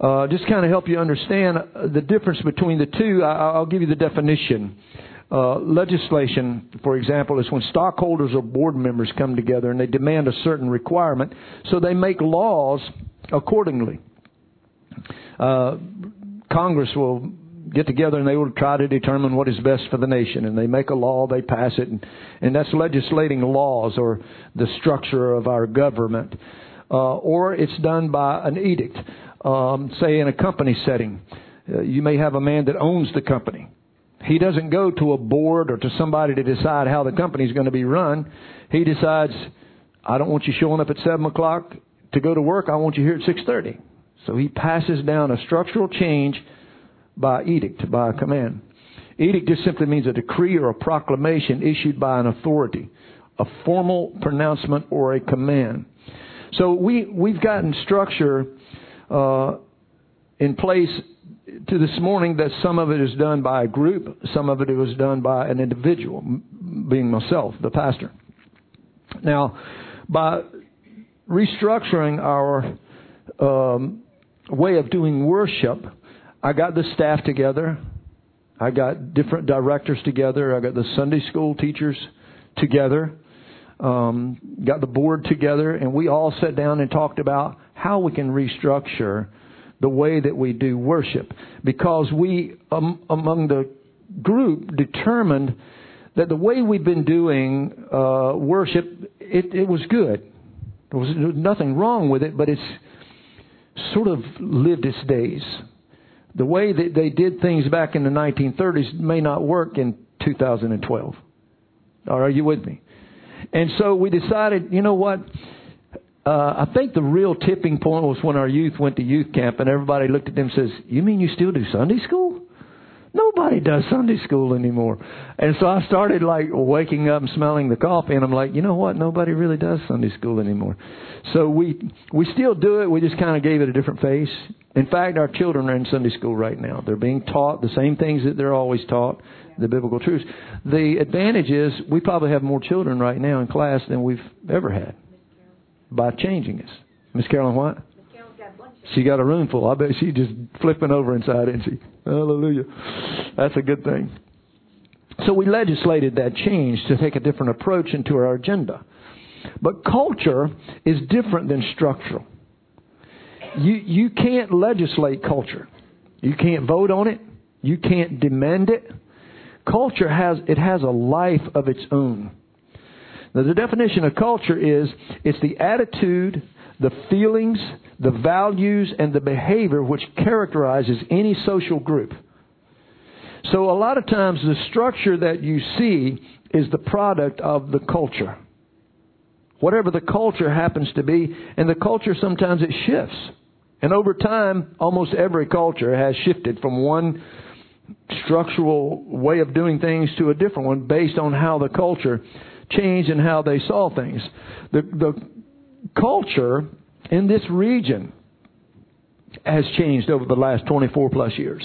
Uh, just kind of help you understand the difference between the two, I, will give you the definition. Uh, legislation, for example, is when stockholders or board members come together and they demand a certain requirement, so they make laws accordingly. Uh, Congress will get together and they will try to determine what is best for the nation, and they make a law, they pass it, and, and that's legislating laws or the structure of our government. Uh, or it's done by an edict, um, say in a company setting. Uh, you may have a man that owns the company he doesn't go to a board or to somebody to decide how the company is going to be run. He decides, I don't want you showing up at seven o'clock to go to work. I want you here at six thirty. So he passes down a structural change by edict, by a command. Edict just simply means a decree or a proclamation issued by an authority, a formal pronouncement or a command. So we we've gotten structure uh, in place to this morning that some of it is done by a group, some of it was done by an individual, being myself, the pastor. Now, by restructuring our um, way of doing worship, I got the staff together. I got different directors together. I got the Sunday school teachers together. Um, got the board together, and we all sat down and talked about how we can restructure the way that we do worship because we, um, among the group, determined that the way we've been doing uh, worship, it, it was good. There was, nothing wrong with it, but it's sort of lived its days. The way that they did things back in the 1930s may not work in 2012. Are you with me? And so we decided, you know what? Uh, I think the real tipping point was when our youth went to youth camp and everybody looked at them and says, "You mean you still do Sunday school?" Nobody does Sunday school anymore. And so I started like waking up and smelling the coffee and I'm like, you know what? Nobody really does Sunday school anymore. So we we still do it, we just kind of gave it a different face. In fact, our children are in Sunday school right now. They're being taught the same things that they're always taught, the biblical truths. The advantage is we probably have more children right now in class than we've ever had by changing us. Miss Carolyn what? She got a room full. I bet she's just flipping over inside, isn't she? Hallelujah. That's a good thing. So we legislated that change to take a different approach into our agenda. But culture is different than structural. You, you can't legislate culture. You can't vote on it. You can't demand it. Culture has, it has a life of its own. Now, the definition of culture is it's the attitude, the feelings, the values, and the behavior which characterizes any social group. So, a lot of times, the structure that you see is the product of the culture. Whatever the culture happens to be, and the culture sometimes it shifts. And over time, almost every culture has shifted from one structural way of doing things to a different one based on how the culture change in how they saw things. The, the culture in this region has changed over the last 24 plus years.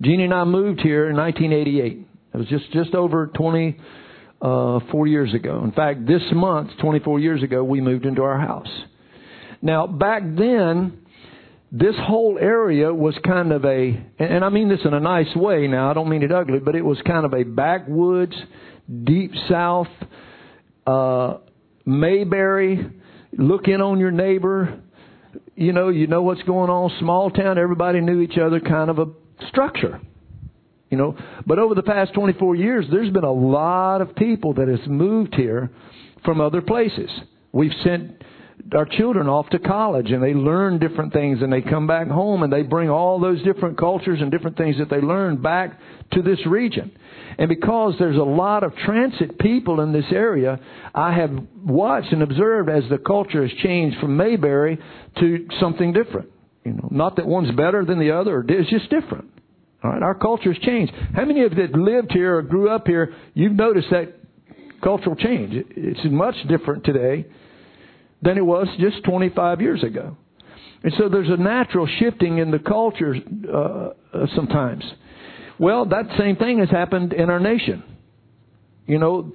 Jeannie and I moved here in 1988. It was just, just over 24 uh, years ago. In fact, this month, 24 years ago, we moved into our house. Now, back then, this whole area was kind of a, and I mean this in a nice way now, I don't mean it ugly, but it was kind of a backwoods, deep south, uh, Mayberry, look in on your neighbor. You know, you know what's going on. Small town, everybody knew each other, kind of a structure. You know, but over the past 24 years, there's been a lot of people that has moved here from other places. We've sent our children off to college and they learn different things and they come back home and they bring all those different cultures and different things that they learned back to this region. And because there's a lot of transit people in this area, I have watched and observed as the culture has changed from Mayberry to something different. You know, not that one's better than the other, it's just different. All right, our culture has changed. How many of you that lived here or grew up here, you've noticed that cultural change? It's much different today than it was just 25 years ago. And so there's a natural shifting in the culture uh, uh, sometimes. Well, that same thing has happened in our nation. You know,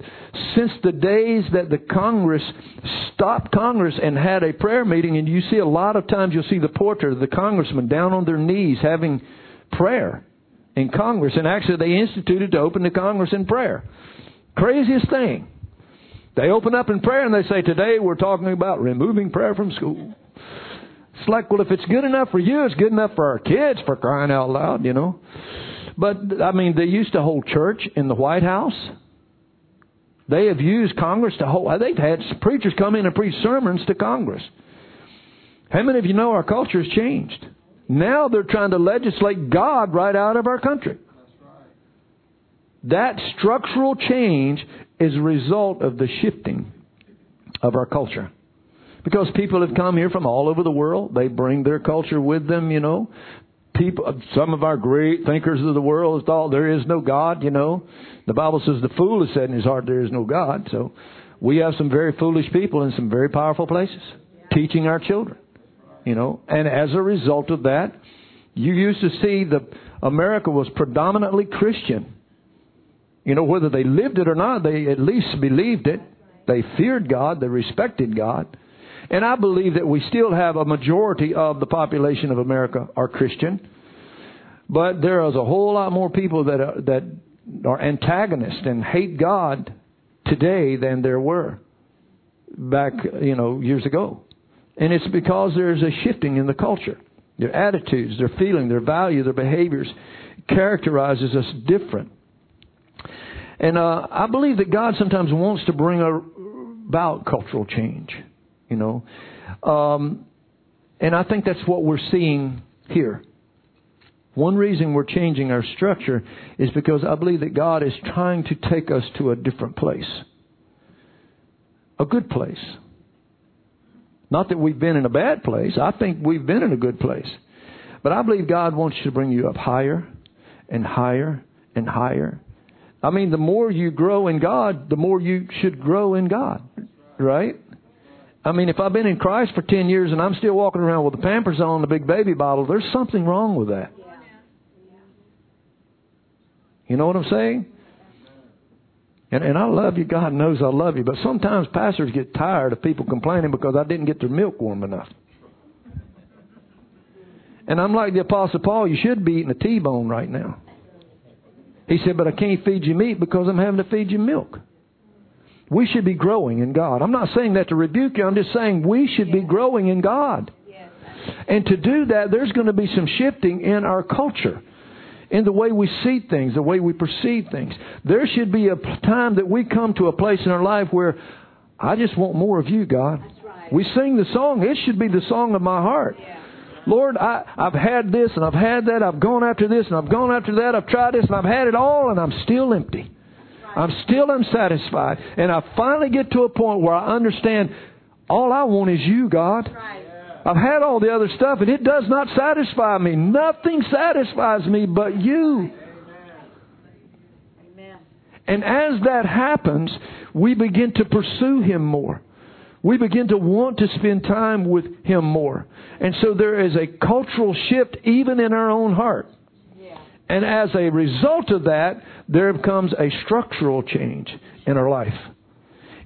since the days that the Congress stopped Congress and had a prayer meeting, and you see a lot of times you'll see the portrait of the congressman down on their knees having prayer in Congress. And actually, they instituted to open the Congress in prayer. Craziest thing. They open up in prayer and they say, Today we're talking about removing prayer from school. It's like, well, if it's good enough for you, it's good enough for our kids for crying out loud, you know. But, I mean, they used to hold church in the White House. They have used Congress to hold, they've had preachers come in and preach sermons to Congress. How many of you know our culture has changed? Now they're trying to legislate God right out of our country. That structural change is a result of the shifting of our culture. Because people have come here from all over the world. They bring their culture with them, you know. People, some of our great thinkers of the world thought there is no God, you know. The Bible says the fool has said in his heart there is no God. So we have some very foolish people in some very powerful places teaching our children, you know. And as a result of that, you used to see the America was predominantly Christian. You know, whether they lived it or not, they at least believed it. They feared God. They respected God. And I believe that we still have a majority of the population of America are Christian. But there is a whole lot more people that are, that are antagonists and hate God today than there were back, you know, years ago. And it's because there's a shifting in the culture. Their attitudes, their feeling, their value, their behaviors characterizes us different. And uh, I believe that God sometimes wants to bring about cultural change you know. Um, and I think that's what we're seeing here. One reason we're changing our structure is because I believe that God is trying to take us to a different place. A good place. Not that we've been in a bad place. I think we've been in a good place. But I believe God wants to bring you up higher and higher and higher. I mean, the more you grow in God, the more you should grow in God. Right? I mean, if I've been in Christ for 10 years and I'm still walking around with the Pampers on, the big baby bottle, there's something wrong with that. You know what I'm saying? And, and I love you. God knows I love you. But sometimes pastors get tired of people complaining because I didn't get their milk warm enough. And I'm like the Apostle Paul, you should be eating a T-bone right now. He said, but I can't feed you meat because I'm having to feed you milk. We should be growing in God. I'm not saying that to rebuke you. I'm just saying we should be growing in God. And to do that, there's going to be some shifting in our culture, in the way we see things, the way we perceive things. There should be a time that we come to a place in our life where I just want more of you, God. We sing the song. It should be the song of my heart. Lord, I, I've had this and I've had that. I've gone after this and I've gone after that. I've tried this and I've had it all and I'm still empty. I'm still unsatisfied. And I finally get to a point where I understand all I want is you, God. I've had all the other stuff and it does not satisfy me. Nothing satisfies me but you. And as that happens, we begin to pursue Him more. We begin to want to spend time with Him more. And so there is a cultural shift even in our own heart. And as a result of that, there comes a structural change in our life.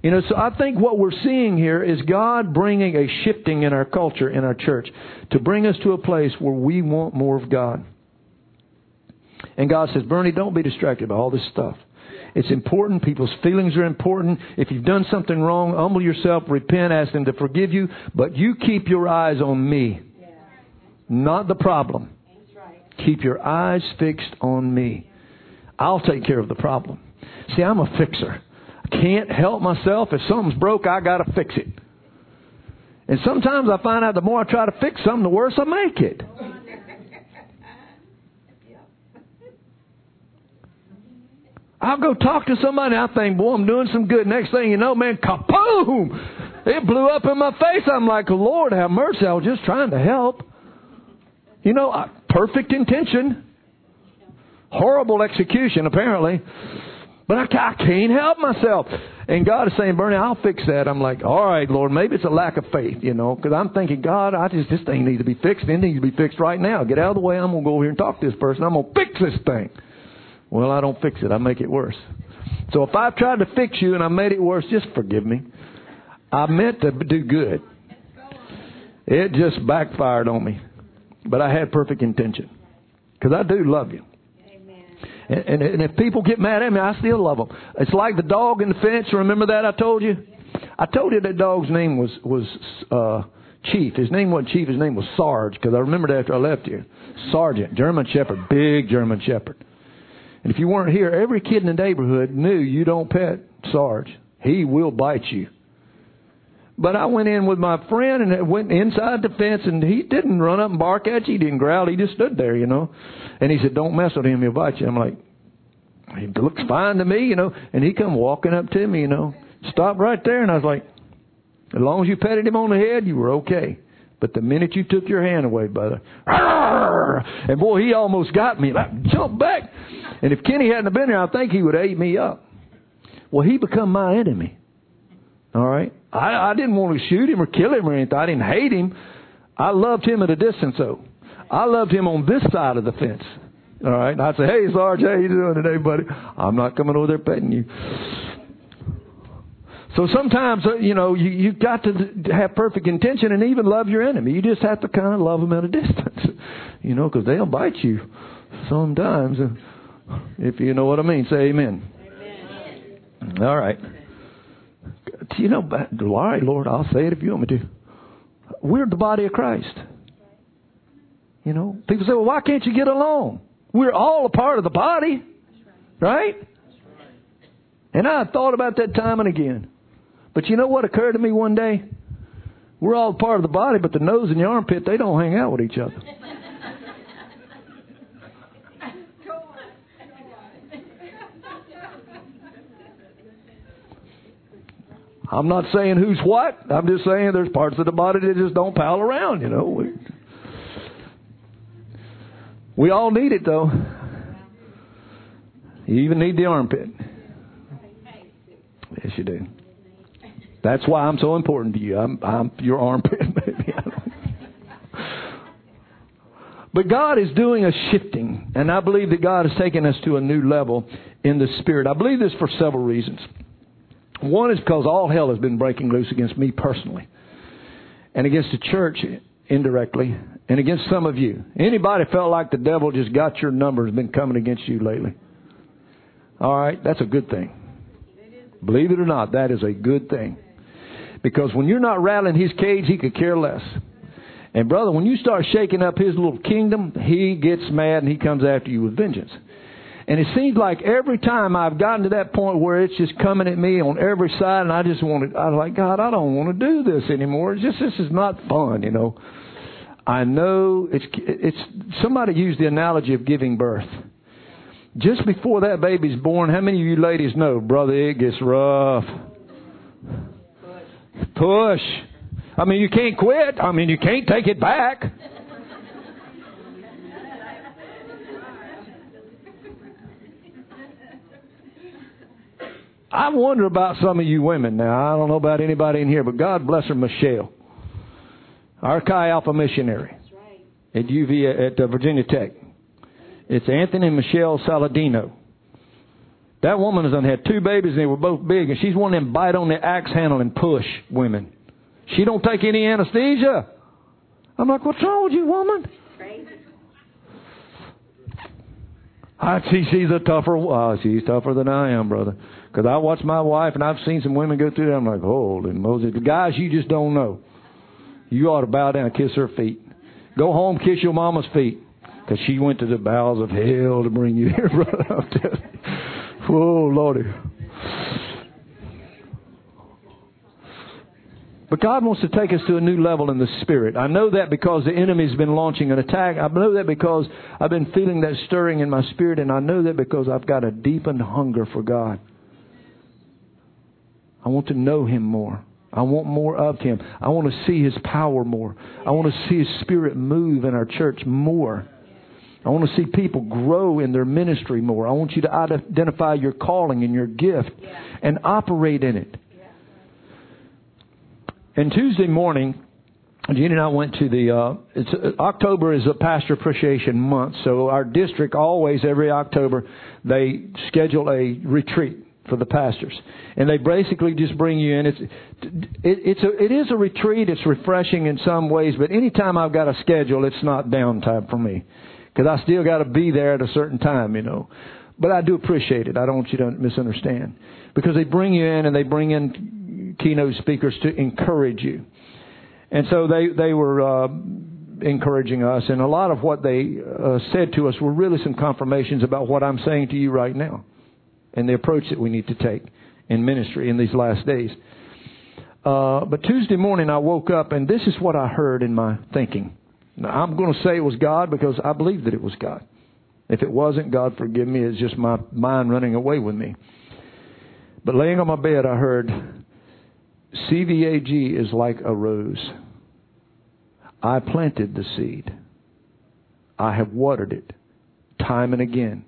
You know, so I think what we're seeing here is God bringing a shifting in our culture, in our church, to bring us to a place where we want more of God. And God says, Bernie, don't be distracted by all this stuff. It's important. People's feelings are important. If you've done something wrong, humble yourself, repent, ask them to forgive you, but you keep your eyes on me, not the problem. Keep your eyes fixed on me. I'll take care of the problem. See, I'm a fixer. I can't help myself. If something's broke, I got to fix it. And sometimes I find out the more I try to fix something, the worse I make it. I'll go talk to somebody. I think, boy, I'm doing some good. Next thing you know, man, kaboom! It blew up in my face. I'm like, Lord, have mercy. I was just trying to help. You know, perfect intention. Horrible execution, apparently. But I, I can't help myself. And God is saying, Bernie, I'll fix that. I'm like, all right, Lord, maybe it's a lack of faith, you know, because I'm thinking, God, I just, this thing needs to be fixed. It needs to be fixed right now. Get out of the way. I'm going to go over here and talk to this person. I'm going to fix this thing. Well, I don't fix it. I make it worse. So if I've tried to fix you and I made it worse, just forgive me. I meant to do good. It just backfired on me. But I had perfect intention. Because I do love you. And, and, and if people get mad at me, I still love them. It's like the dog in the fence. Remember that I told you? I told you that dog's name was was uh, Chief. His name wasn't Chief. His name was Sarge because I remembered after I left here. Sergeant, German Shepherd, big German Shepherd. And if you weren't here, every kid in the neighborhood knew you don't pet Sarge. He will bite you. But I went in with my friend and went inside the fence, and he didn't run up and bark at you. He didn't growl. He just stood there, you know. And he said, "Don't mess with him. He'll bite you." I'm like, "He looks fine to me, you know." And he come walking up to me, you know, stop right there, and I was like, "As long as you patted him on the head, you were okay." But the minute you took your hand away, brother, and boy, he almost got me. Like, jump back. And if Kenny hadn't been there, I think he would have ate me up. Well, he become my enemy. All right? I, I didn't want to shoot him or kill him or anything. I didn't hate him. I loved him at a distance, though. I loved him on this side of the fence. All right? And I'd say, hey, Sarge, how you doing today, buddy? I'm not coming over there petting you. So sometimes, uh, you know, you, you've got to have perfect intention and even love your enemy. You just have to kind of love them at a distance, you know, because they'll bite you sometimes. If you know what I mean, say amen. amen. All right you know, all right, Lord, I'll say it if you want me to. We're the body of Christ. You know, people say, well, why can't you get along? We're all a part of the body, right? And I thought about that time and again. But you know what occurred to me one day? We're all part of the body, but the nose and the armpit, they don't hang out with each other. I'm not saying who's what. I'm just saying there's parts of the body that just don't pal around, you know. We, we all need it, though. You even need the armpit. Yes, you do. That's why I'm so important to you. I'm, I'm your armpit, maybe. But God is doing a shifting, and I believe that God has taken us to a new level in the Spirit. I believe this for several reasons. One is because all hell has been breaking loose against me personally, and against the church indirectly, and against some of you. Anybody felt like the devil just got your number has been coming against you lately? All right, that's a good thing. Believe it or not, that is a good thing. Because when you're not rattling his cage, he could care less. And brother, when you start shaking up his little kingdom, he gets mad and he comes after you with vengeance. And it seems like every time I've gotten to that point where it's just coming at me on every side, and I just want to, I'm like, God, I don't want to do this anymore. It's just, this is not fun, you know. I know it's, it's, somebody used the analogy of giving birth. Just before that baby's born, how many of you ladies know, brother, it gets rough. Push. I mean, you can't quit. I mean, you can't take it back. I wonder about some of you women now. I don't know about anybody in here, but God bless her, Michelle, our Chi Alpha missionary at UV at uh, Virginia Tech. It's Anthony and Michelle Saladino. That woman has had two babies and they were both big, and she's one of them bite on the axe handle and push women. She don't take any anesthesia. I'm like, what's wrong with you, woman? I see she's a tougher. Uh, she's tougher than I am, brother. Because I watch my wife and I've seen some women go through that. I'm like, holy Moses. Guys you just don't know. You ought to bow down and kiss her feet. Go home, kiss your mama's feet. Because she went to the bowels of hell to bring you here, brother. Oh, Lordy. But God wants to take us to a new level in the Spirit. I know that because the enemy's been launching an attack. I know that because I've been feeling that stirring in my spirit, and I know that because I've got a deepened hunger for God. I want to know Him more. I want more of Him. I want to see His power more. I want to see His Spirit move in our church more. I want to see people grow in their ministry more. I want you to identify your calling and your gift and operate in it. And Tuesday morning, Gene and I went to the. Uh, it's uh, October is a pastor appreciation month, so our district always every October they schedule a retreat for the pastors, and they basically just bring you in. It's it, it's a it is a retreat. It's refreshing in some ways, but anytime I've got a schedule, it's not downtime for me because I still got to be there at a certain time, you know. But I do appreciate it. I don't want you to misunderstand because they bring you in and they bring in keynote speakers to encourage you, and so they they were. Uh, encouraging us, and a lot of what they uh, said to us were really some confirmations about what I'm saying to you right now and the approach that we need to take in ministry in these last days. Uh, but Tuesday morning I woke up and this is what I heard in my thinking. Now, I'm going to say it was God because I believe that it was God. If it wasn't, God forgive me, it's just my mind running away with me. But laying on my bed, I heard CVAG is like a rose. I planted the seed. I have watered it time and again.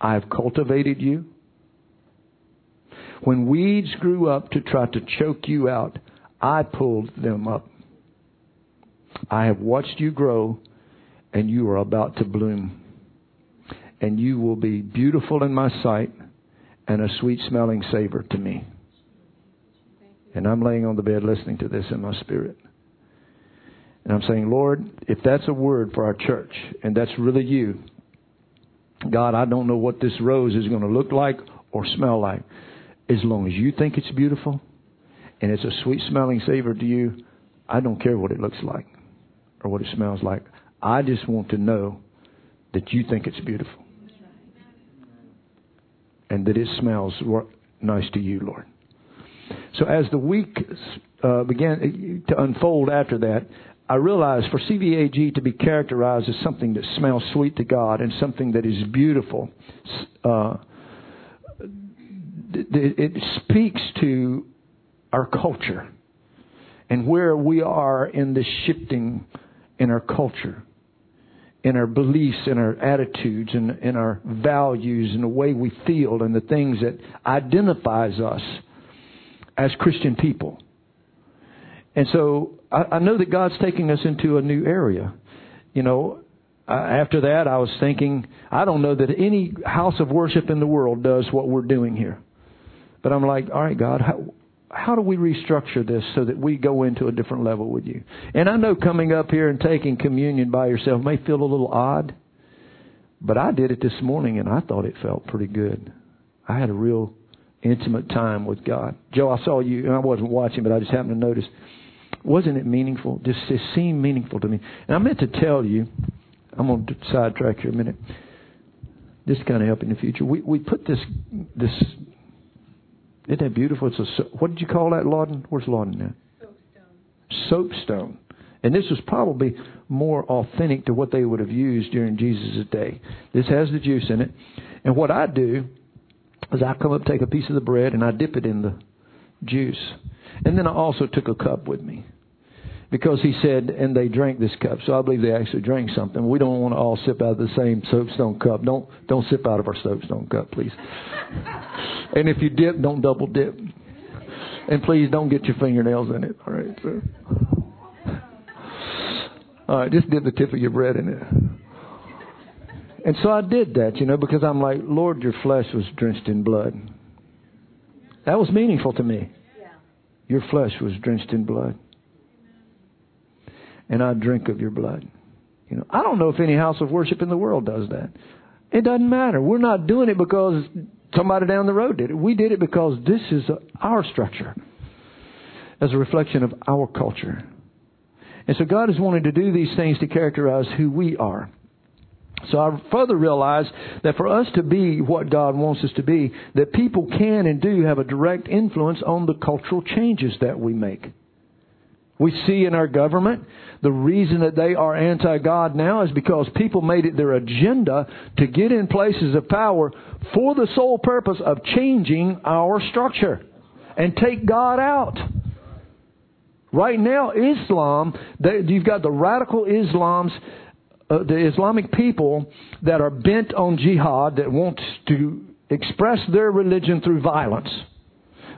I have cultivated you. When weeds grew up to try to choke you out, I pulled them up. I have watched you grow, and you are about to bloom. And you will be beautiful in my sight and a sweet smelling savor to me. And I'm laying on the bed listening to this in my spirit. And I'm saying, Lord, if that's a word for our church, and that's really you, God, I don't know what this rose is going to look like or smell like. As long as you think it's beautiful and it's a sweet smelling savor to you, I don't care what it looks like or what it smells like. I just want to know that you think it's beautiful and that it smells nice to you, Lord. So as the week uh, began to unfold after that, I realize for CVAG to be characterized as something that smells sweet to God and something that is beautiful, uh, it speaks to our culture and where we are in this shifting in our culture, in our beliefs, in our attitudes, in, in our values, in the way we feel, and the things that identifies us as Christian people. And so I, I know that God's taking us into a new area. You know, after that, I was thinking, I don't know that any house of worship in the world does what we're doing here. But I'm like, all right, God, how, how do we restructure this so that we go into a different level with you? And I know coming up here and taking communion by yourself may feel a little odd, but I did it this morning and I thought it felt pretty good. I had a real intimate time with God. Joe, I saw you, and I wasn't watching, but I just happened to notice wasn't it meaningful? Just it seemed meaningful to me. And I meant to tell you, I'm going to sidetrack here a minute. This kind of help in the future. We we put this this. Isn't that beautiful? It's a what did you call that, Lawden? Where's Lawden now? Soapstone. Soapstone. And this was probably more authentic to what they would have used during Jesus' day. This has the juice in it. And what I do is I come up, take a piece of the bread, and I dip it in the juice. And then I also took a cup with me because he said, and they drank this cup. So I believe they actually drank something. We don't want to all sip out of the same soapstone cup. Don't don't sip out of our soapstone cup, please. and if you dip, don't double dip. And please don't get your fingernails in it. All right, sir. All right, just dip the tip of your bread in it. And so I did that, you know, because I'm like, Lord, your flesh was drenched in blood. That was meaningful to me. Your flesh was drenched in blood. And I drink of your blood. You know, I don't know if any house of worship in the world does that. It doesn't matter. We're not doing it because somebody down the road did it. We did it because this is our structure as a reflection of our culture. And so God is wanting to do these things to characterize who we are. So I further realize that for us to be what God wants us to be, that people can and do have a direct influence on the cultural changes that we make. We see in our government the reason that they are anti God now is because people made it their agenda to get in places of power for the sole purpose of changing our structure and take God out. Right now, Islam, you've got the radical Islams uh, the Islamic people that are bent on jihad, that want to express their religion through violence.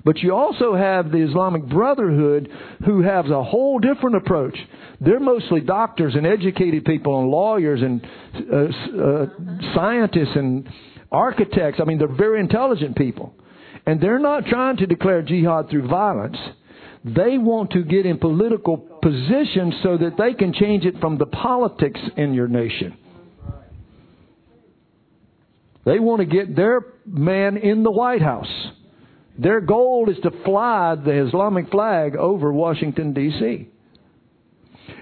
But you also have the Islamic Brotherhood who has a whole different approach. They're mostly doctors and educated people and lawyers and uh, uh, scientists and architects. I mean, they're very intelligent people. And they're not trying to declare jihad through violence. They want to get in political positions so that they can change it from the politics in your nation. They want to get their man in the White House. Their goal is to fly the Islamic flag over Washington, D.C.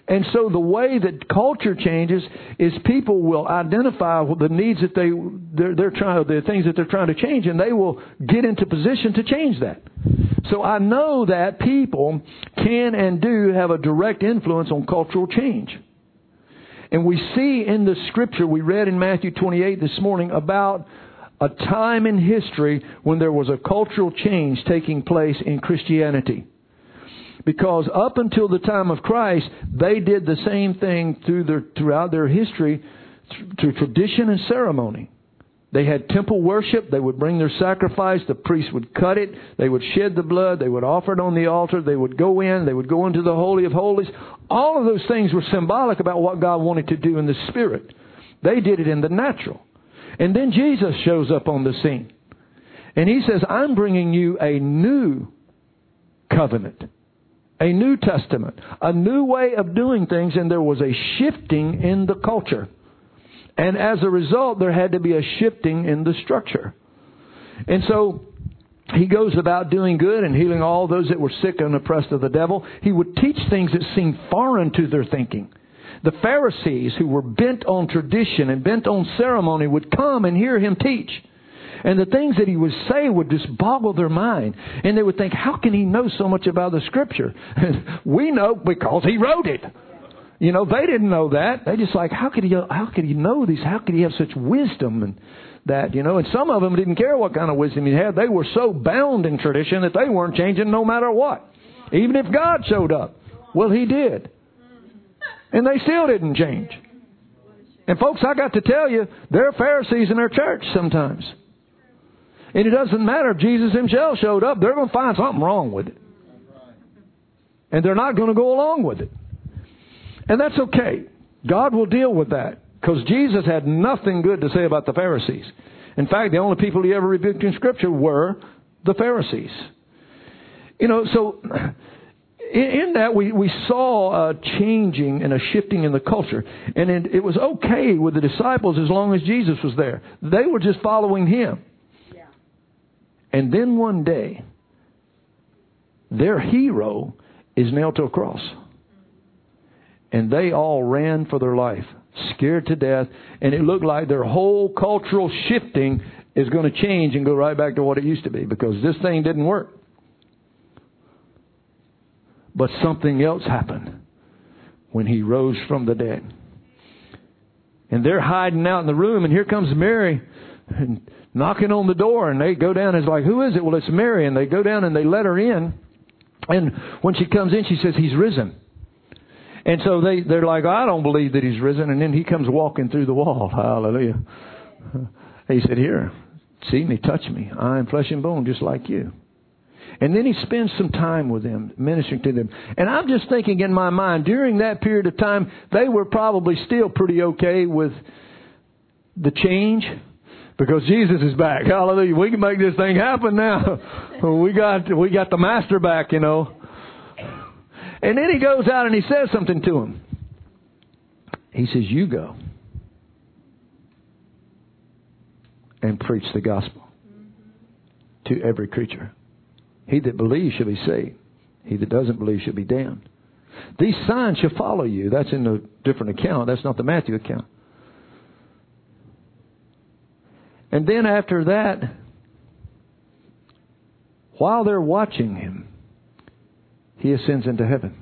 And so the way that culture changes is people will identify the needs that they they're, they're trying the things that they're trying to change, and they will get into position to change that. So I know that people can and do have a direct influence on cultural change. And we see in the scripture we read in Matthew 28 this morning about a time in history when there was a cultural change taking place in Christianity. Because up until the time of Christ, they did the same thing through their, throughout their history through tradition and ceremony. They had temple worship. They would bring their sacrifice. The priest would cut it. They would shed the blood. They would offer it on the altar. They would go in. They would go into the Holy of Holies. All of those things were symbolic about what God wanted to do in the Spirit. They did it in the natural. And then Jesus shows up on the scene. And he says, I'm bringing you a new covenant a New Testament, a new way of doing things, and there was a shifting in the culture. And as a result, there had to be a shifting in the structure. And so, he goes about doing good and healing all those that were sick and oppressed of the devil. He would teach things that seemed foreign to their thinking. The Pharisees, who were bent on tradition and bent on ceremony, would come and hear him teach. And the things that he would say would just boggle their mind. And they would think, how can he know so much about the scripture? we know because he wrote it. You know, they didn't know that. They just like, how could he, how could he know these? How could he have such wisdom and that, you know? And some of them didn't care what kind of wisdom he had. They were so bound in tradition that they weren't changing no matter what. Even if God showed up. Well, he did. And they still didn't change. And folks, I got to tell you, there are Pharisees in our church sometimes. And it doesn't matter if Jesus himself showed up, they're going to find something wrong with it. And they're not going to go along with it. And that's okay. God will deal with that. Because Jesus had nothing good to say about the Pharisees. In fact, the only people he ever rebuked in Scripture were the Pharisees. You know, so in, that we, we saw a changing and a shifting in the culture. And it, it was okay with the disciples as long as Jesus was there. They were just following him. And then one day, their hero is nailed to a cross. And they all ran for their life, scared to death, and it looked like their whole cultural shifting is going to change and go right back to what it used to be because this thing didn't work. But something else happened when he rose from the dead. And they're hiding out in the room, and here comes Mary. And knocking on the door and they go down and it's like, who is it? Well, it's Mary. And they go down and they let her in. And when she comes in, she says, he's risen. And so they, they're like, I don't believe that he's risen. And then he comes walking through the wall. Hallelujah. He said, here, see me, touch me. I am flesh and bone just like you. And then he spends some time with them, ministering to them. And I'm just thinking in my mind, during that period of time, they were probably still pretty okay with the change because Jesus is back. Hallelujah. We can make this thing happen now. we got we got the master back, you know. And then he goes out and he says something to him. He says, "You go and preach the gospel to every creature. He that believes shall be saved. He that doesn't believe shall be damned. These signs shall follow you." That's in a different account. That's not the Matthew account. And then after that, while they're watching him, he ascends into heaven.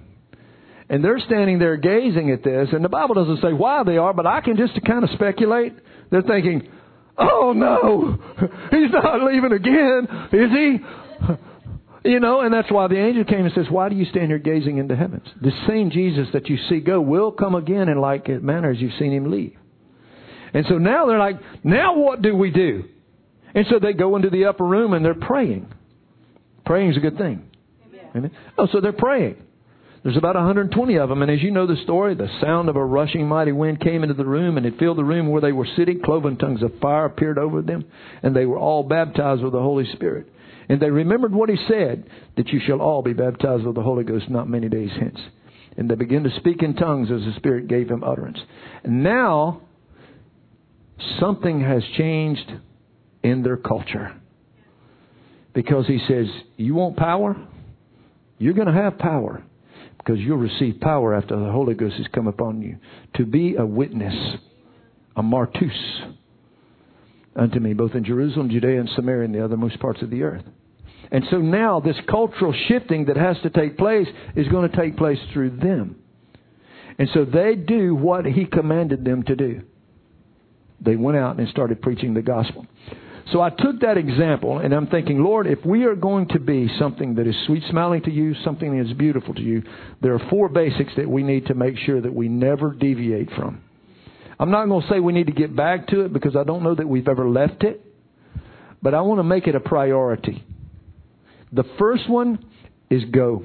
And they're standing there gazing at this, and the Bible doesn't say why they are, but I can just kind of speculate. They're thinking, oh no, he's not leaving again, is he? You know, and that's why the angel came and says, Why do you stand here gazing into heavens? The same Jesus that you see go will come again in like manner as you've seen him leave. And so now they're like, now what do we do? And so they go into the upper room and they're praying. Praying is a good thing. Amen. Oh, so they're praying. There's about 120 of them, and as you know the story, the sound of a rushing mighty wind came into the room, and it filled the room where they were sitting. Cloven tongues of fire appeared over them, and they were all baptized with the Holy Spirit. And they remembered what he said, that you shall all be baptized with the Holy Ghost not many days hence. And they began to speak in tongues as the Spirit gave them utterance. And now, something has changed in their culture. Because he says, You want power? You're going to have power. Because you'll receive power after the Holy Ghost has come upon you. To be a witness, a martus unto me, both in Jerusalem, Judea, and Samaria, and the othermost parts of the earth. And so now this cultural shifting that has to take place is going to take place through them. And so they do what he commanded them to do. They went out and started preaching the gospel. So I took that example and I'm thinking, Lord, if we are going to be something that is sweet smelling to you, something that is beautiful to you, there are four basics that we need to make sure that we never deviate from. I'm not going to say we need to get back to it because I don't know that we've ever left it, but I want to make it a priority. The first one is go.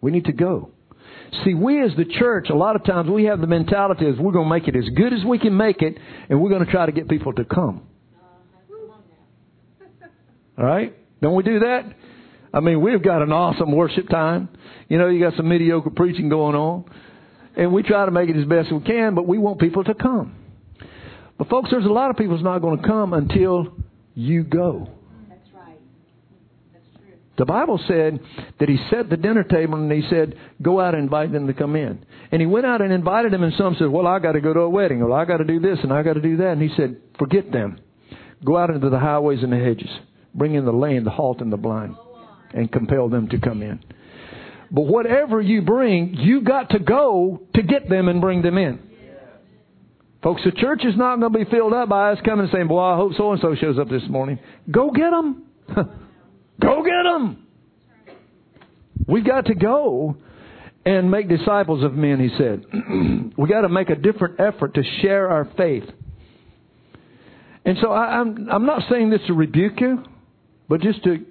We need to go. See, we as the church, a lot of times we have the mentality is we're going to make it as good as we can make it, and we're going to try to get people to come. All right? Don't we do that? I mean, we've got an awesome worship time. You know, you got some mediocre preaching going on. And we try to make it as best we can, but we want people to come. But folks, there's a lot of people that's not going to come until you go. That's right. That's true. The Bible said that he set the dinner table and he said, go out and invite them to come in. And he went out and invited them and some said, well, I got to go to a wedding or I got to do this and I got to do that. And he said, forget them. Go out into the highways and the hedges. Bring in the lame, the halt, and the blind and compel them to come in. But whatever you bring, you got to go to get them and bring them in. Folks, the church is not going to be filled up by us coming and saying, Boy, I hope so and so shows up this morning. Go get them. go get them. We've got to go and make disciples of men, he said. we got to make a different effort to share our faith. And so I, I'm, I'm not saying this to rebuke you, but just to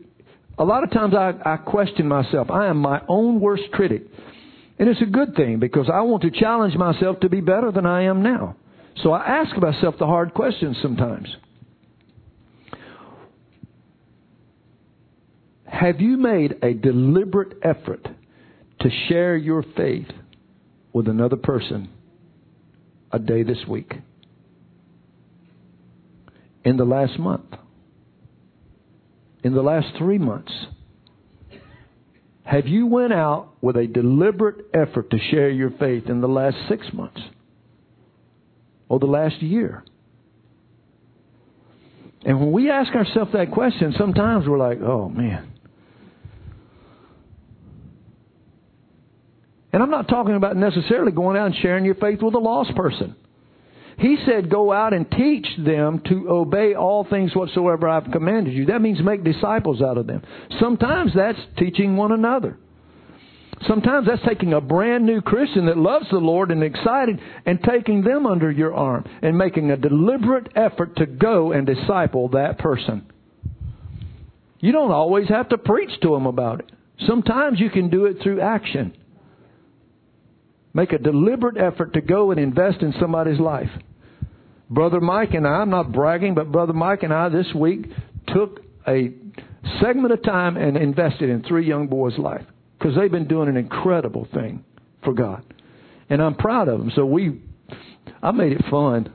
a lot of times I, I question myself. I am my own worst critic. And it's a good thing because I want to challenge myself to be better than I am now. So I ask myself the hard questions sometimes. Have you made a deliberate effort to share your faith with another person a day this week? In the last month? In the last three months, have you went out with a deliberate effort to share your faith in the last six months or the last year? And when we ask ourselves that question, sometimes we're like, oh man. And I'm not talking about necessarily going out and sharing your faith with a lost person. He said, Go out and teach them to obey all things whatsoever I've commanded you. That means make disciples out of them. Sometimes that's teaching one another. Sometimes that's taking a brand new Christian that loves the Lord and excited and taking them under your arm and making a deliberate effort to go and disciple that person. You don't always have to preach to them about it. Sometimes you can do it through action. Make a deliberate effort to go and invest in somebody's life. Brother Mike and I, I'm not bragging, but Brother Mike and I this week took a segment of time and invested in three young boys' life because they've been doing an incredible thing for God. And I'm proud of them. So we, I made it fun.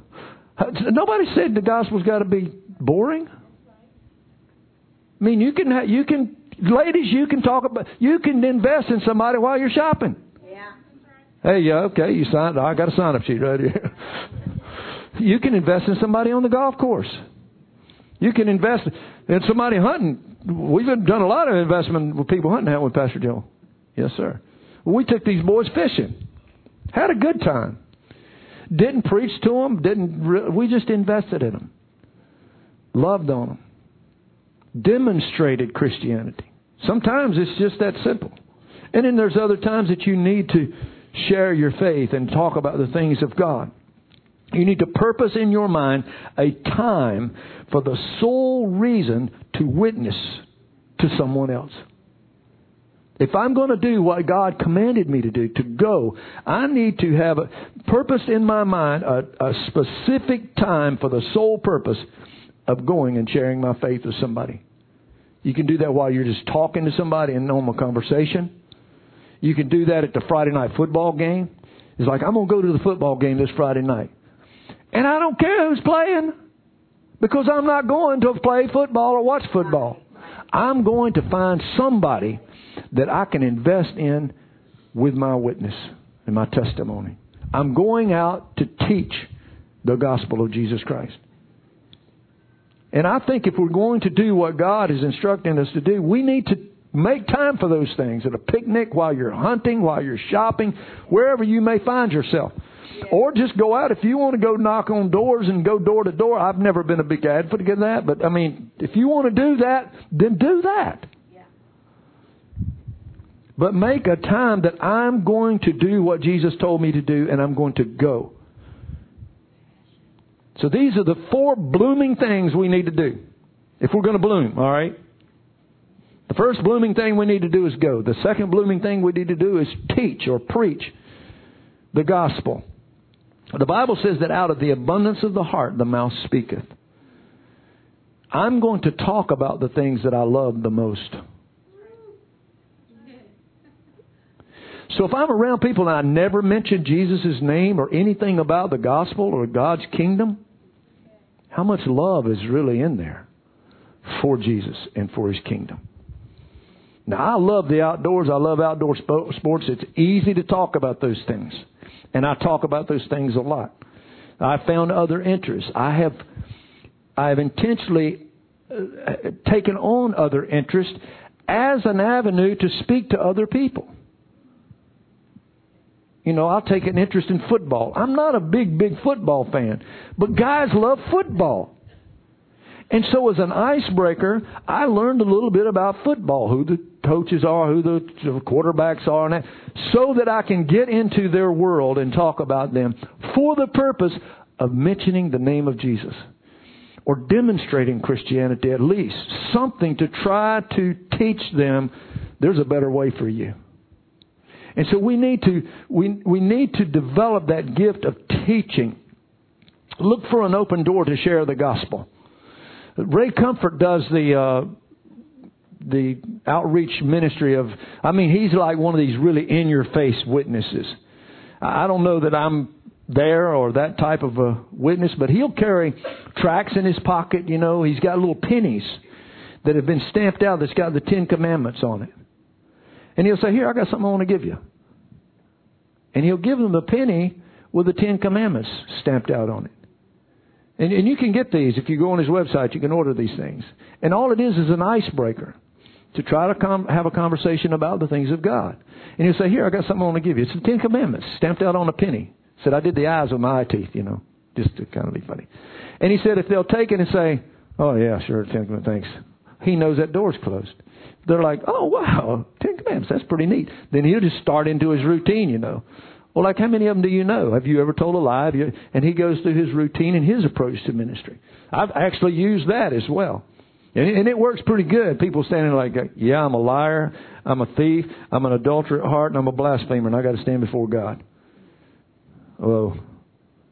Nobody said the gospel's got to be boring. I mean, you can, you can, ladies, you can talk about, you can invest in somebody while you're shopping. Yeah. Hey, yeah, okay, you signed. I got a sign up sheet right here. you can invest in somebody on the golf course. You can invest in somebody hunting. We've done a lot of investment with people hunting out with Pastor Joe. Yes, sir. We took these boys fishing. Had a good time. Didn't preach to them. Didn't. Re- we just invested in them. Loved on them. Demonstrated Christianity. Sometimes it's just that simple. And then there's other times that you need to share your faith and talk about the things of God. You need to purpose in your mind a time for the sole reason to witness to someone else. If I'm going to do what God commanded me to do, to go, I need to have a purpose in my mind, a, a specific time for the sole purpose of going and sharing my faith with somebody. You can do that while you're just talking to somebody in normal conversation. You can do that at the Friday night football game. It's like, I'm going to go to the football game this Friday night. And I don't care who's playing because I'm not going to play football or watch football. I'm going to find somebody that I can invest in with my witness and my testimony. I'm going out to teach the gospel of Jesus Christ. And I think if we're going to do what God is instructing us to do, we need to make time for those things at a picnic while you're hunting, while you're shopping, wherever you may find yourself. Or just go out if you want to go knock on doors and go door to door. I've never been a big advocate of that, but I mean, if you want to do that, then do that. But make a time that I'm going to do what Jesus told me to do and I'm going to go. So these are the four blooming things we need to do if we're going to bloom, all right? The first blooming thing we need to do is go. The second blooming thing we need to do is teach or preach the gospel. The Bible says that out of the abundance of the heart the mouth speaketh. I'm going to talk about the things that I love the most. So if I'm around people and I never mention Jesus' name or anything about the gospel or God's kingdom, how much love is really in there for Jesus and for His kingdom? Now, I love the outdoors. I love outdoor sports. It's easy to talk about those things. And I talk about those things a lot. I found other interests. I have, I have intentionally uh, taken on other interests as an avenue to speak to other people. You know, I'll take an interest in football. I'm not a big, big football fan, but guys love football. And so, as an icebreaker, I learned a little bit about football, who the coaches are, who the quarterbacks are, and that, so that I can get into their world and talk about them for the purpose of mentioning the name of Jesus or demonstrating Christianity at least. Something to try to teach them there's a better way for you. And so we need to we we need to develop that gift of teaching. Look for an open door to share the gospel. Ray Comfort does the uh, the outreach ministry of. I mean, he's like one of these really in your face witnesses. I don't know that I'm there or that type of a witness, but he'll carry tracts in his pocket. You know, he's got little pennies that have been stamped out that's got the Ten Commandments on it. And he'll say, Here, I got something I want to give you. And he'll give them a penny with the Ten Commandments stamped out on it. And, and you can get these if you go on his website. You can order these things. And all it is is an icebreaker to try to com- have a conversation about the things of God. And he'll say, "Here, I got something I want to give you. It's the Ten Commandments stamped out on a penny." Said, "I did the eyes with my eye teeth, you know, just to kind of be funny." And he said, if they'll take it and say, "Oh yeah, sure, Ten Commandments, thanks," he knows that door's closed. They're like, "Oh wow, Ten Commandments, that's pretty neat." Then he'll just start into his routine, you know. Well, like how many of them do you know? Have you ever told a lie? You, and he goes through his routine and his approach to ministry. I've actually used that as well. And, and it works pretty good. People standing like, yeah, I'm a liar, I'm a thief, I'm an adulterer at heart, and I'm a blasphemer, and I got to stand before God. Well,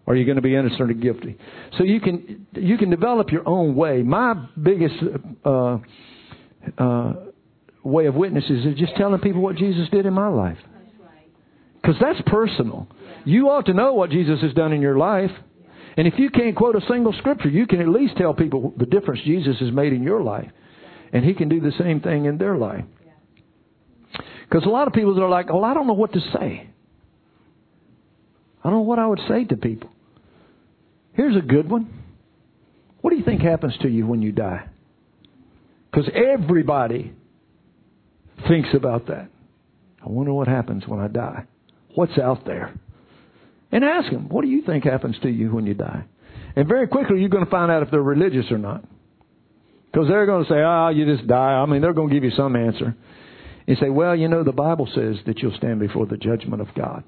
are you going to be innocent or guilty? So you can you can develop your own way. My biggest uh, uh, way of witnesses is just telling people what Jesus did in my life. Because that's personal. You ought to know what Jesus has done in your life. And if you can't quote a single scripture, you can at least tell people the difference Jesus has made in your life. And He can do the same thing in their life. Because a lot of people are like, oh, I don't know what to say. I don't know what I would say to people. Here's a good one. What do you think happens to you when you die? Because everybody thinks about that. I wonder what happens when I die what's out there. And ask them, what do you think happens to you when you die? And very quickly you're going to find out if they're religious or not. Because they're going to say, ah, oh, you just die. I mean, they're going to give you some answer. You say, well, you know, the Bible says that you'll stand before the judgment of God.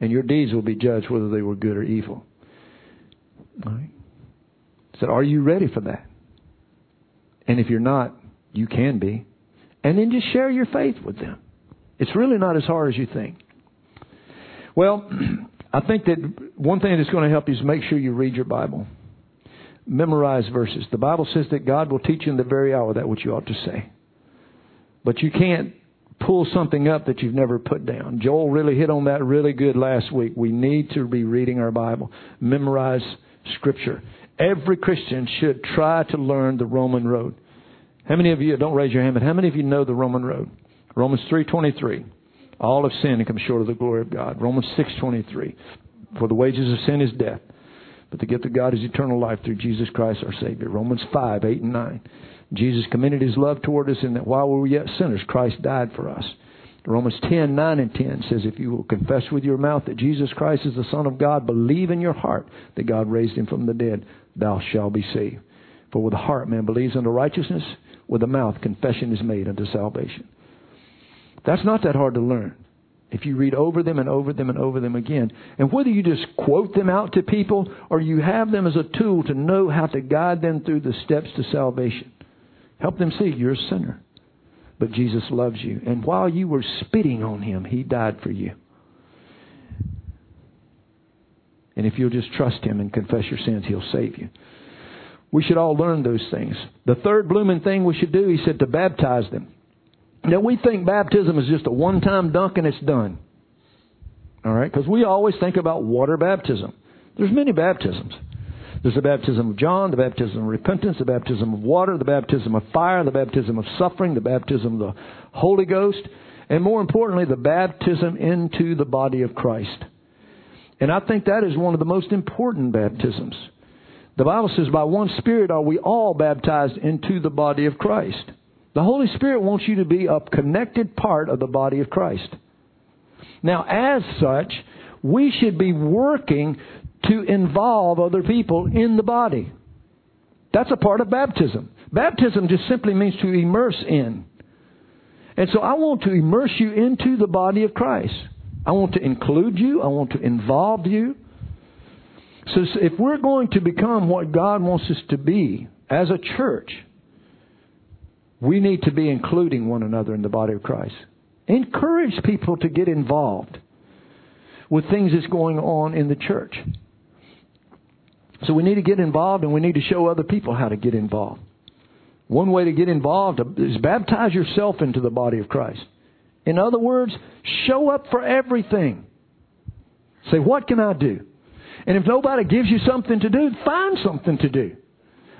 And your deeds will be judged whether they were good or evil. All right. So are you ready for that? And if you're not, you can be. And then just share your faith with them. It's really not as hard as you think. Well, I think that one thing that's going to help you is make sure you read your Bible. Memorize verses. The Bible says that God will teach you in the very hour that which you ought to say. But you can't pull something up that you've never put down. Joel really hit on that really good last week. We need to be reading our Bible, memorize Scripture. Every Christian should try to learn the Roman road. How many of you, don't raise your hand, but how many of you know the Roman road? Romans 3.23. All have sinned and come short of the glory of God. Romans 6.23. For the wages of sin is death, but the gift of God is eternal life through Jesus Christ our Savior. Romans 5, 8 and 9. Jesus commended his love toward us in that while we were yet sinners, Christ died for us. Romans 10, 9 and 10 says, If you will confess with your mouth that Jesus Christ is the Son of God, believe in your heart that God raised him from the dead, thou shalt be saved. For with the heart man believes unto righteousness, with the mouth confession is made unto salvation. That's not that hard to learn. If you read over them and over them and over them again, and whether you just quote them out to people or you have them as a tool to know how to guide them through the steps to salvation, help them see you're a sinner. But Jesus loves you. And while you were spitting on him, he died for you. And if you'll just trust him and confess your sins, he'll save you. We should all learn those things. The third blooming thing we should do, he said, to baptize them. Now, we think baptism is just a one time dunk and it's done. All right? Because we always think about water baptism. There's many baptisms. There's the baptism of John, the baptism of repentance, the baptism of water, the baptism of fire, the baptism of suffering, the baptism of the Holy Ghost, and more importantly, the baptism into the body of Christ. And I think that is one of the most important baptisms. The Bible says, by one Spirit are we all baptized into the body of Christ. The Holy Spirit wants you to be a connected part of the body of Christ. Now, as such, we should be working to involve other people in the body. That's a part of baptism. Baptism just simply means to immerse in. And so I want to immerse you into the body of Christ. I want to include you. I want to involve you. So if we're going to become what God wants us to be as a church, we need to be including one another in the body of Christ. Encourage people to get involved with things that's going on in the church. So we need to get involved and we need to show other people how to get involved. One way to get involved is baptize yourself into the body of Christ. In other words, show up for everything. Say, what can I do? And if nobody gives you something to do, find something to do.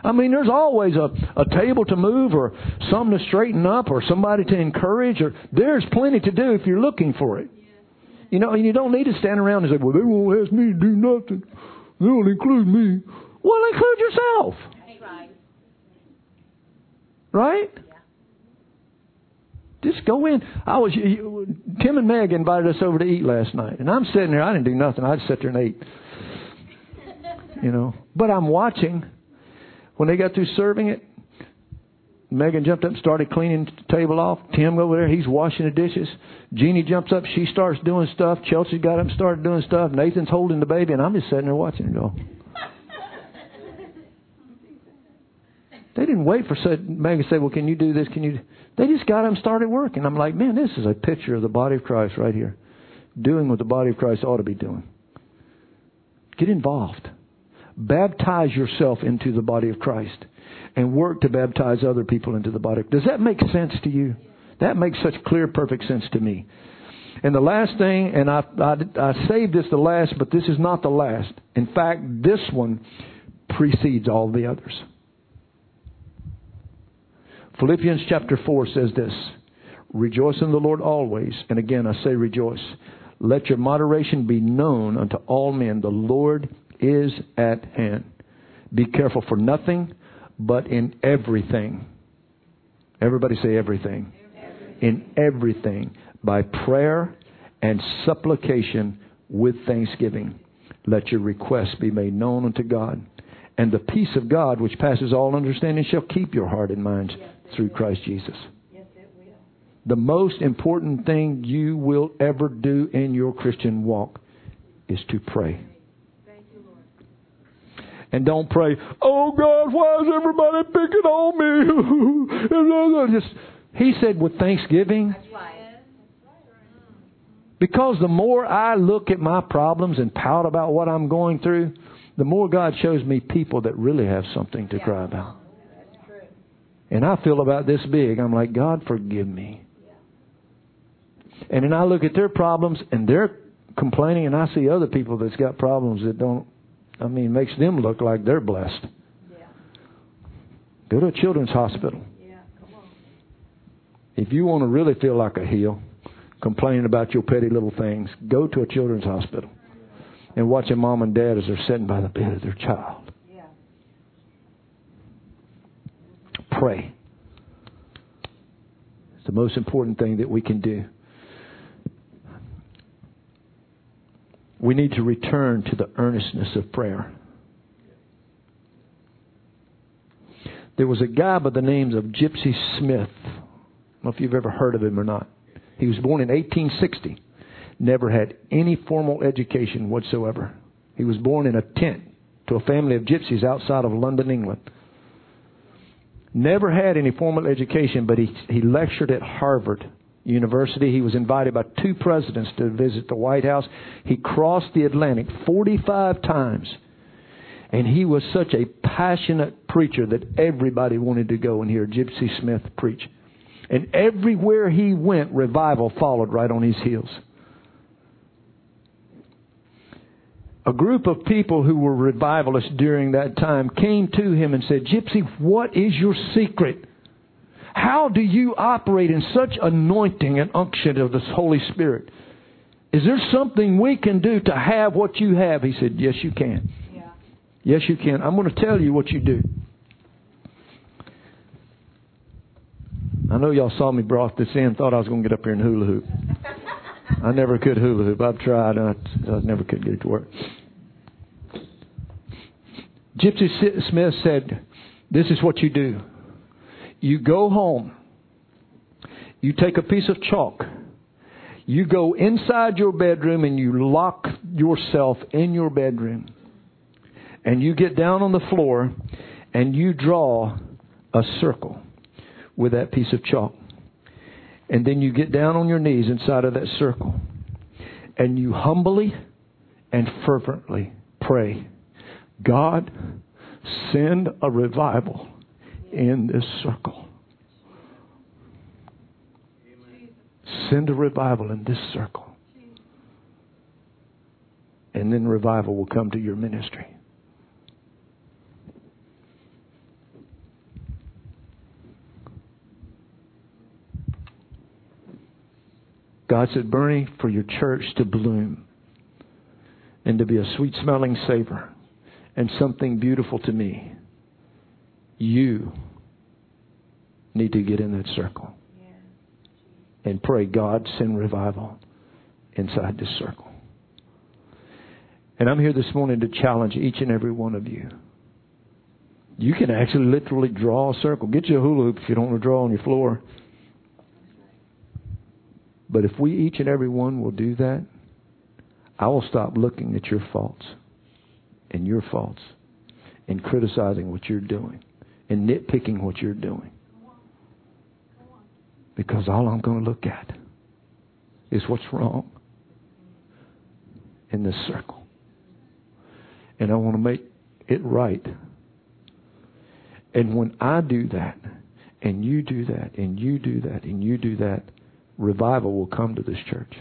I mean, there's always a, a table to move or something to straighten up or somebody to encourage or there's plenty to do if you're looking for it. You know, and you don't need to stand around and say, well, they won't ask me to do nothing. They won't include me. Well, include yourself. Right. Right? Just go in. I was Tim and Meg invited us over to eat last night, and I'm sitting there. I didn't do nothing. I just sat there and ate. You know, but I'm watching. When they got through serving it, Megan jumped up and started cleaning the table off. Tim over there, he's washing the dishes. Jeannie jumps up, she starts doing stuff. Chelsea got up and started doing stuff. Nathan's holding the baby, and I'm just sitting there watching it go. They didn't wait for Megan to say, "Well, can you do this? Can you?" They just got up and started working. I'm like, man, this is a picture of the body of Christ right here, doing what the body of Christ ought to be doing. Get involved. Baptize yourself into the body of Christ and work to baptize other people into the body. Does that make sense to you? That makes such clear, perfect sense to me. And the last thing, and I, I, I saved this the last, but this is not the last. In fact, this one precedes all the others. Philippians chapter 4 says this Rejoice in the Lord always. And again, I say rejoice. Let your moderation be known unto all men. The Lord is at hand. Be careful for nothing, but in everything. Everybody say everything. everything. In everything. By prayer and supplication with thanksgiving. Let your requests be made known unto God. And the peace of God, which passes all understanding, shall keep your heart and minds through Christ Jesus. Yes, The most important thing you will ever do in your Christian walk is to pray. And don't pray, oh God, why is everybody picking on me? Just, he said with thanksgiving. Because the more I look at my problems and pout about what I'm going through, the more God shows me people that really have something to cry about. And I feel about this big. I'm like, God, forgive me. And then I look at their problems and they're complaining, and I see other people that's got problems that don't, I mean, makes them look like they're blessed. Yeah. Go to a children's hospital. Yeah. Come on. If you want to really feel like a heel, complaining about your petty little things, go to a children's hospital and watch a mom and dad as they're sitting by the bed of their child. Yeah. Pray. It's the most important thing that we can do. We need to return to the earnestness of prayer. There was a guy by the name of Gypsy Smith. I don't know if you've ever heard of him or not. He was born in 1860. Never had any formal education whatsoever. He was born in a tent to a family of gypsies outside of London, England. Never had any formal education, but he, he lectured at Harvard University. He was invited by two presidents to visit the White House. He crossed the Atlantic 45 times. And he was such a passionate preacher that everybody wanted to go and hear Gypsy Smith preach. And everywhere he went, revival followed right on his heels. A group of people who were revivalists during that time came to him and said, Gypsy, what is your secret? How do you operate in such anointing and unction of the Holy Spirit? Is there something we can do to have what you have? He said, Yes, you can. Yeah. Yes, you can. I'm going to tell you what you do. I know y'all saw me brought this in, thought I was going to get up here and hula hoop. I never could hula hoop. I've tried, I, I never could get it to work. Gypsy Smith said, This is what you do. You go home, you take a piece of chalk, you go inside your bedroom and you lock yourself in your bedroom. And you get down on the floor and you draw a circle with that piece of chalk. And then you get down on your knees inside of that circle. And you humbly and fervently pray, God, send a revival in this circle. Send a revival in this circle. And then revival will come to your ministry. God said, Bernie, for your church to bloom and to be a sweet smelling savor and something beautiful to me, you need to get in that circle and pray, God, send revival inside this circle. And I'm here this morning to challenge each and every one of you. You can actually literally draw a circle. Get you a hula hoop if you don't want to draw on your floor. But if we each and every one will do that, I will stop looking at your faults and your faults and criticizing what you're doing and nitpicking what you're doing. Because all I'm going to look at is what's wrong in this circle. And I want to make it right. And when I do that, and you do that, and you do that, and you do that, revival will come to this church.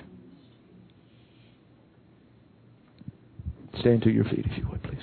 Stand to your feet if you would, please.